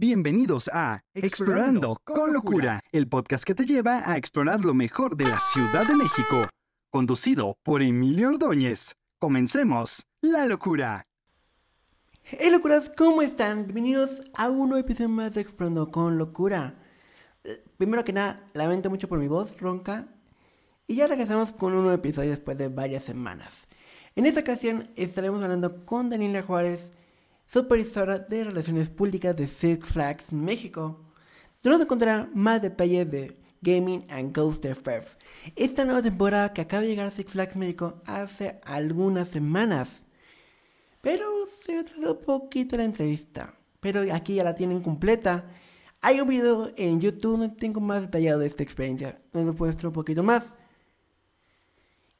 Bienvenidos a Explorando con Locura, el podcast que te lleva a explorar lo mejor de la Ciudad de México, conducido por Emilio Ordóñez. Comencemos la locura. Hey locuras, ¿cómo están? Bienvenidos a un nuevo episodio más de Explorando con Locura. Eh, Primero que nada, lamento mucho por mi voz ronca. Y ya regresamos con un nuevo episodio después de varias semanas. En esta ocasión estaremos hablando con Daniela Juárez, supervisora de Relaciones Públicas de Six Flags México. Nos encontrará más detalles de Gaming and Coaster Fest, esta nueva temporada que acaba de llegar a Six Flags México hace algunas semanas. Pero se me un poquito la entrevista. Pero aquí ya la tienen completa. Hay un video en YouTube donde tengo más detallado de esta experiencia. Donde muestro un poquito más.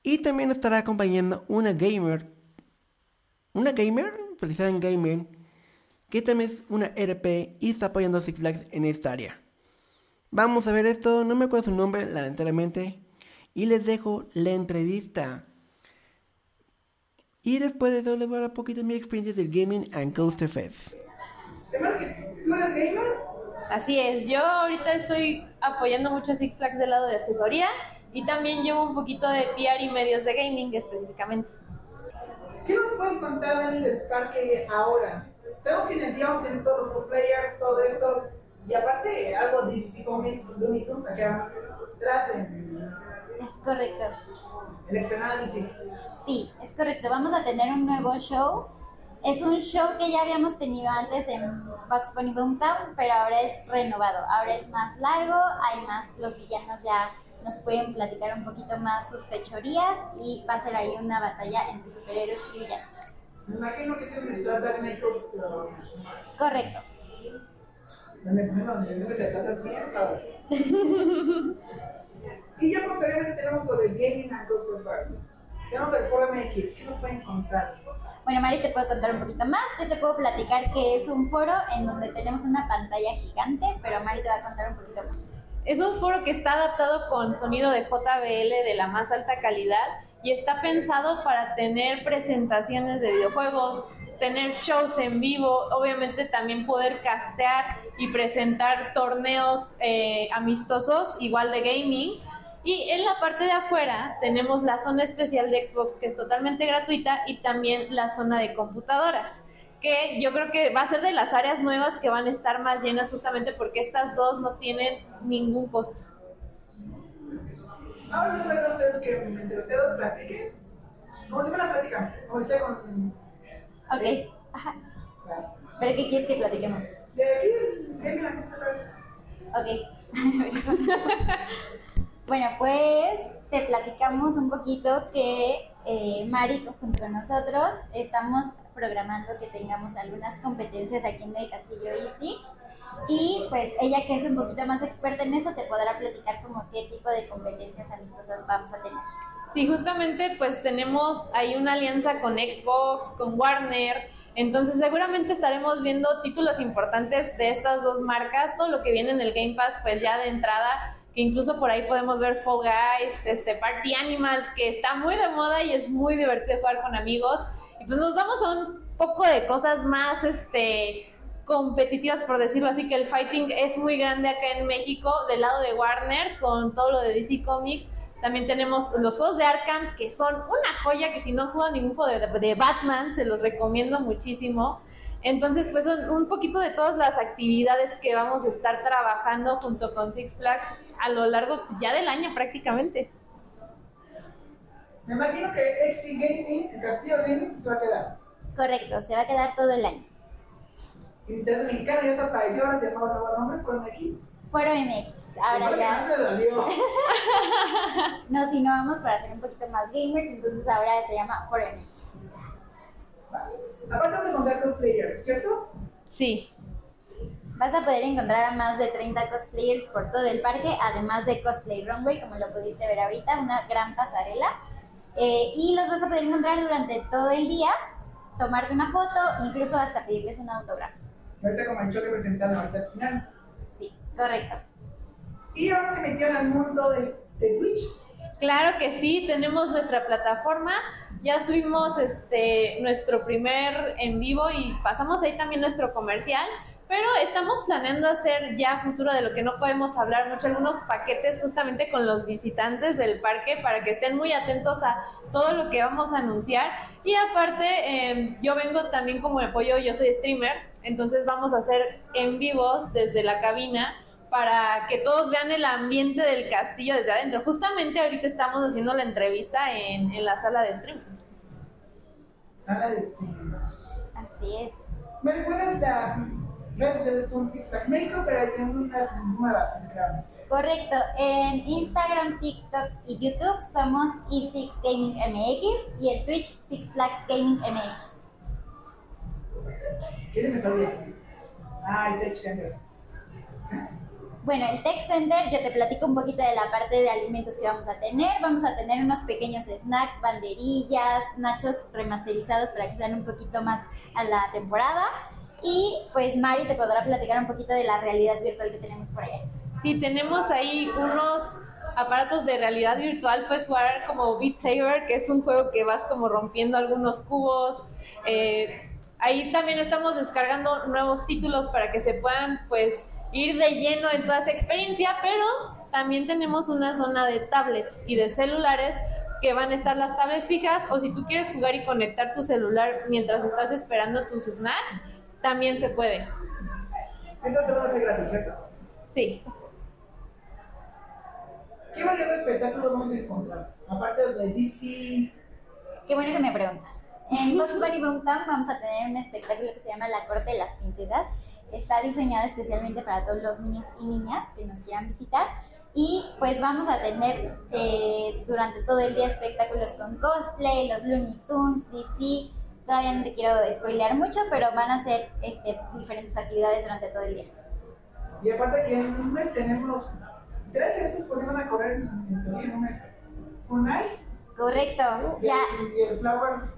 Y también estará acompañando una gamer. Una gamer, especializada en gaming. Que también es una RP y está apoyando a Six Flags en esta área. Vamos a ver esto, no me acuerdo su nombre, lamentablemente. Y les dejo la entrevista. Y después de eso les voy a hablar un poquito de mi experiencia del Gaming and Coaster Fest. ¿tú eres gamer? Así es, yo ahorita estoy apoyando mucho a Six Flags del lado de asesoría y también llevo un poquito de PR y medios de gaming específicamente. ¿Qué nos puedes contar, Dani, del parque ahora? Sabemos que en el día vamos a tener todos los cosplayers, todo esto, y aparte algo de DC Comics, Looney Tunes, acá atrás Es correcto. el explanada DC. Sí, es correcto. Vamos a tener un nuevo show. Es un show que ya habíamos tenido antes en Bugs Bunny Boomtown, pero ahora es renovado. Ahora es más largo, hay más, los villanos ya nos pueden platicar un poquito más sus fechorías y va a ser ahí una batalla entre superhéroes y villanos. Me imagino que es el de Star Dark Knight Coaster. Correcto. Se y ya posteriormente tenemos lo del Gaming and Coaster First. Tenemos el Foro MX, ¿qué nos pueden contar? Bueno, Mari te puede contar un poquito más. Yo te puedo platicar que es un foro en donde tenemos una pantalla gigante, pero Mari te va a contar un poquito más. Es un foro que está adaptado con sonido de JBL de la más alta calidad y está pensado para tener presentaciones de videojuegos, tener shows en vivo, obviamente también poder castear y presentar torneos eh, amistosos, igual de gaming. Y en la parte de afuera tenemos la zona especial de Xbox que es totalmente gratuita y también la zona de computadoras, que yo creo que va a ser de las áreas nuevas que van a estar más llenas justamente porque estas dos no tienen ningún costo. Ahora les a ustedes que entre ustedes platiquen. ¿Cómo se llama la plática? Como dice con. Ok. Ajá. ¿Pero qué quieres que platiquemos? De aquí, and Coaster First. Ok. bueno, pues te platicamos un poquito que eh, Mari junto con nosotros estamos programando que tengamos algunas competencias aquí en el Castillo Isix. Y pues ella que es un poquito más experta en eso te podrá platicar como qué tipo de competencias amistosas vamos a tener. Sí, justamente pues tenemos ahí una alianza con Xbox, con Warner, entonces seguramente estaremos viendo títulos importantes de estas dos marcas, todo lo que viene en el Game Pass pues ya de entrada, que incluso por ahí podemos ver Fall Guys, este Party Animals, que está muy de moda y es muy divertido jugar con amigos. Y pues nos vamos a un poco de cosas más este competitivas por decirlo así, que el fighting es muy grande acá en México del lado de Warner con todo lo de DC Comics. También tenemos los juegos de Arkham, que son una joya, que si no jugado ningún juego de Batman, se los recomiendo muchísimo. Entonces, pues son un poquito de todas las actividades que vamos a estar trabajando junto con Six Flags a lo largo ya del año prácticamente. Me imagino que XC Gaming, el Castillo Gaming, se va a quedar. Correcto, se va a quedar todo el año. Internet Mexicano ya desapareció, ahora se llama un nuevo nombre, Foro MX. Foro MX, ahora ya. me dolió. No, si no vamos para ser un poquito más gamers, entonces ahora se llama Foro MX. Aparte de contar cosplayers, ¿cierto? Sí, Vas a poder encontrar a más de 30 cosplayers por todo el parque, además de Cosplay Runway, como lo pudiste ver ahorita, una gran pasarela. Eh, y los vas a poder encontrar durante todo el día, tomarte una foto, incluso hasta pedirles un autógrafo. Ahorita como el show que presentaron ahorita al final. Sí, correcto. Y ahora se metieron al mundo de, de Twitch. Claro que sí, tenemos nuestra plataforma, ya subimos este nuestro primer en vivo y pasamos ahí también nuestro comercial, Pero estamos planeando hacer ya futuro de lo que no podemos hablar mucho, algunos paquetes justamente con los visitantes del parque para que estén muy atentos a todo lo que vamos a anunciar. Y aparte, eh, yo vengo también como apoyo, yo soy streamer, entonces vamos a hacer en vivos desde la cabina para que todos vean el ambiente del castillo desde adentro. Justamente ahorita estamos haciendo la entrevista en, en la sala de stream. Sala de stream. Así es. Me recuerdas las redes sociales son Six Flags México, pero tenemos unas nuevas. Correcto. En Instagram, TikTok y YouTube somos E6 Gaming MX y en Twitch Six Flags Gaming MX. ¿Quién me sabía? Ah, el Tech Center. Bueno, el Tech Center, yo te platico un poquito de la parte de alimentos que vamos a tener. Vamos a tener unos pequeños snacks, banderillas, nachos remasterizados para que sean un poquito más a la temporada. Y pues Mari te podrá platicar un poquito de la realidad virtual que tenemos por allá. Sí, tenemos ahí unos aparatos de realidad virtual, puedes jugar como Beat Saber, que es un juego que vas como rompiendo algunos cubos. Eh, ahí también estamos descargando nuevos títulos para que se puedan pues ir de lleno en toda esa experiencia, pero también tenemos una zona de tablets y de celulares que van a estar las tablets fijas o si tú quieres jugar y conectar tu celular mientras estás esperando tus snacks, también se puede. Esto te va a ser gratis, ¿cierto? Sí. ¿Qué variedad de espectáculos vamos a encontrar? Aparte de DC, Qué bueno que me preguntas. En Box Bunny Boomtown vamos a tener un espectáculo que se llama La Corte de las Princesas. Está diseñado especialmente para todos los niños y niñas que nos quieran visitar. Y pues vamos a tener eh, durante todo el día espectáculos con cosplay, los Looney Tunes, DC. Todavía no te quiero spoilear mucho, pero van a ser este, diferentes actividades durante todo el día. y aparte que en un mes tenemos tres eventos que van a correr en teoría en un mes. Fun Nights Correcto, y, ya y el Flowers.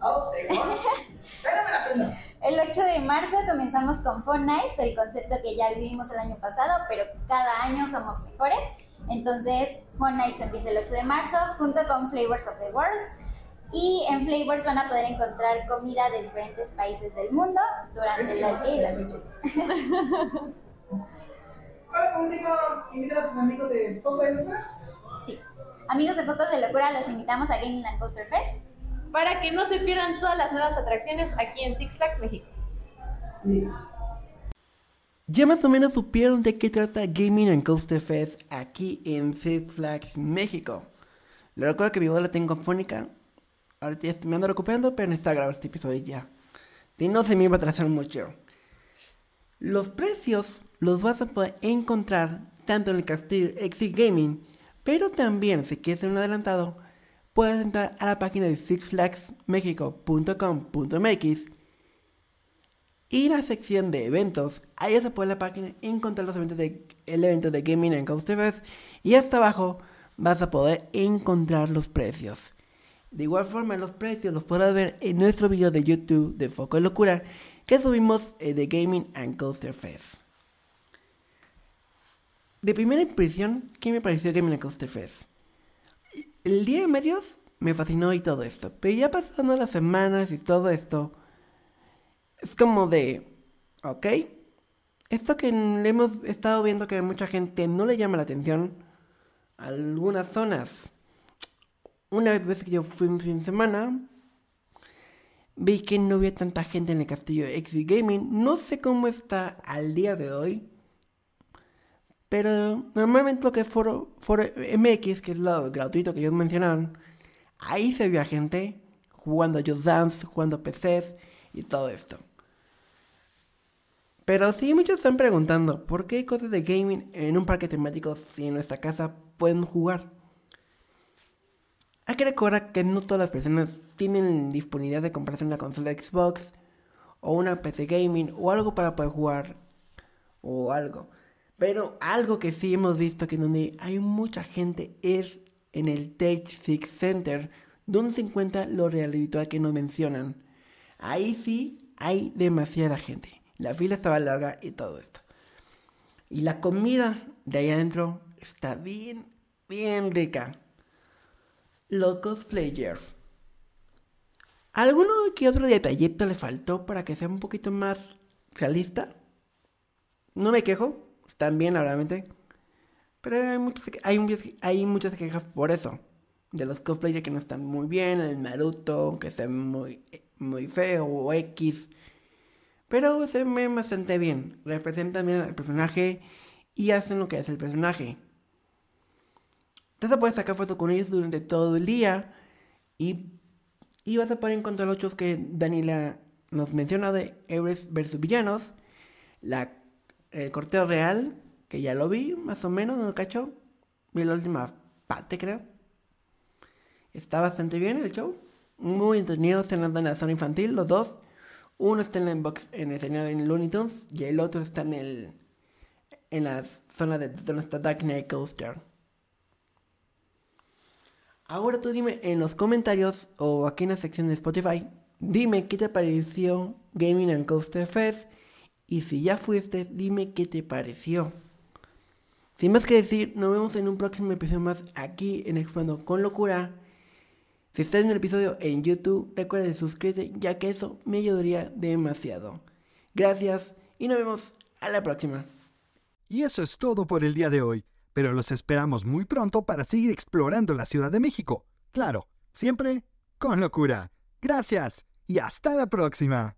El 8 de marzo comenzamos con Fun Nights, el concepto que ya vivimos el año pasado, pero cada año somos mejores. Entonces, Fun Nights empieza el 8 de marzo junto con Flavors of the World. Y en Flavors van a poder encontrar comida de diferentes países del mundo durante el día y la noche. Ahora, por último, invitar a sus amigos de Foco de Luna. Sí. Amigos de Fotos de Locura, los invitamos a Gaming and Coaster Fest. Para que no se pierdan todas las nuevas atracciones aquí en Six Flags México. Listo. Ya más o menos supieron de qué trata Gaming and Coaster Fest aquí en Six Flags México. Les recuerdo que mi voz la tengo fónica. Ahorita ya me ando recuperando, pero necesito grabar este episodio ya. Si no, se me iba a atrasar mucho. Los precios los vas a poder encontrar tanto en el castillo Exit Gaming, pero también, si quieres ser un adelantado, puedes entrar a la página de sixflagsmexico.com.mx y la sección de eventos. Ahí vas a poder la página encontrar los eventos de el evento de Gaming and Fest y hasta abajo vas a poder encontrar los precios. De igual forma, los precios los podrás ver en nuestro video de YouTube de Foco de Locura que subimos eh, de Gaming and Coaster Fest. De primera impresión, ¿qué me pareció Gaming and Coaster Fest? El día de medios me fascinó y todo esto, pero ya pasando las semanas y todo esto, es como de, ok, esto que le hemos estado viendo que mucha gente no le llama la atención, algunas zonas. Una vez que yo fui un fin de semana, vi que no había tanta gente en el castillo Exit Gaming. No sé cómo está al día de hoy. Pero normalmente lo que es Foro, Foro MX, que es lo gratuito que ellos mencionaron, ahí se vio a gente jugando Just Dance, jugando PCs y todo esto. Pero sí, muchos están preguntando, ¿por qué cosas de gaming en un parque temático si en nuestra casa pueden jugar? Hay que recordar que no todas las personas tienen disponibilidad de comprarse una consola Xbox o una PC gaming o algo para poder jugar o algo. Pero algo que sí hemos visto que donde hay mucha gente es en el Tech Six Center, donde se encuentra lo real habitual que nos mencionan. Ahí sí hay demasiada gente. La fila estaba larga y todo esto. Y la comida de ahí adentro está bien, bien rica. Los cosplayers. ¿Alguno que otro detallito le faltó para que sea un poquito más realista? no me quejo, están bien, realmente. Pero hay muchas, hay, muchas, quejas por eso. De los cosplayers que no están muy bien, el Naruto, que está muy, muy feo, o X. Pero se ven bastante bien. Representan bien al personaje y hacen lo que hace el personaje. Entonces puedes sacar fotos con ellos durante todo el día y, y vas a poder encontrar los que Daniela nos menciona de héroes versus villanos. La, el corteo real, que ya lo vi, más o menos, ¿no cacho? Vi la última parte, creo. Está bastante bien el show. Muy entretenido, se en la zona infantil, los dos. Uno está en el box en el escenario en Looney Tunes y el otro está en el en la zona de donde está Dark Knight Coaster. Ahora tú dime en los comentarios o aquí en la sección de Spotify, dime qué te pareció Gaming and Coaster Fest y si ya fuiste, dime qué te pareció. Sin más que decir, nos vemos en un próximo episodio más aquí en Explorando con Locura. Si estás en el episodio en YouTube, recuerda de suscribirte ya que eso me ayudaría demasiado. Gracias y nos vemos a la próxima. Y eso es todo por el día de hoy, pero los esperamos muy pronto para seguir explorando la Ciudad de México. Claro, siempre con locura. Gracias y hasta la próxima.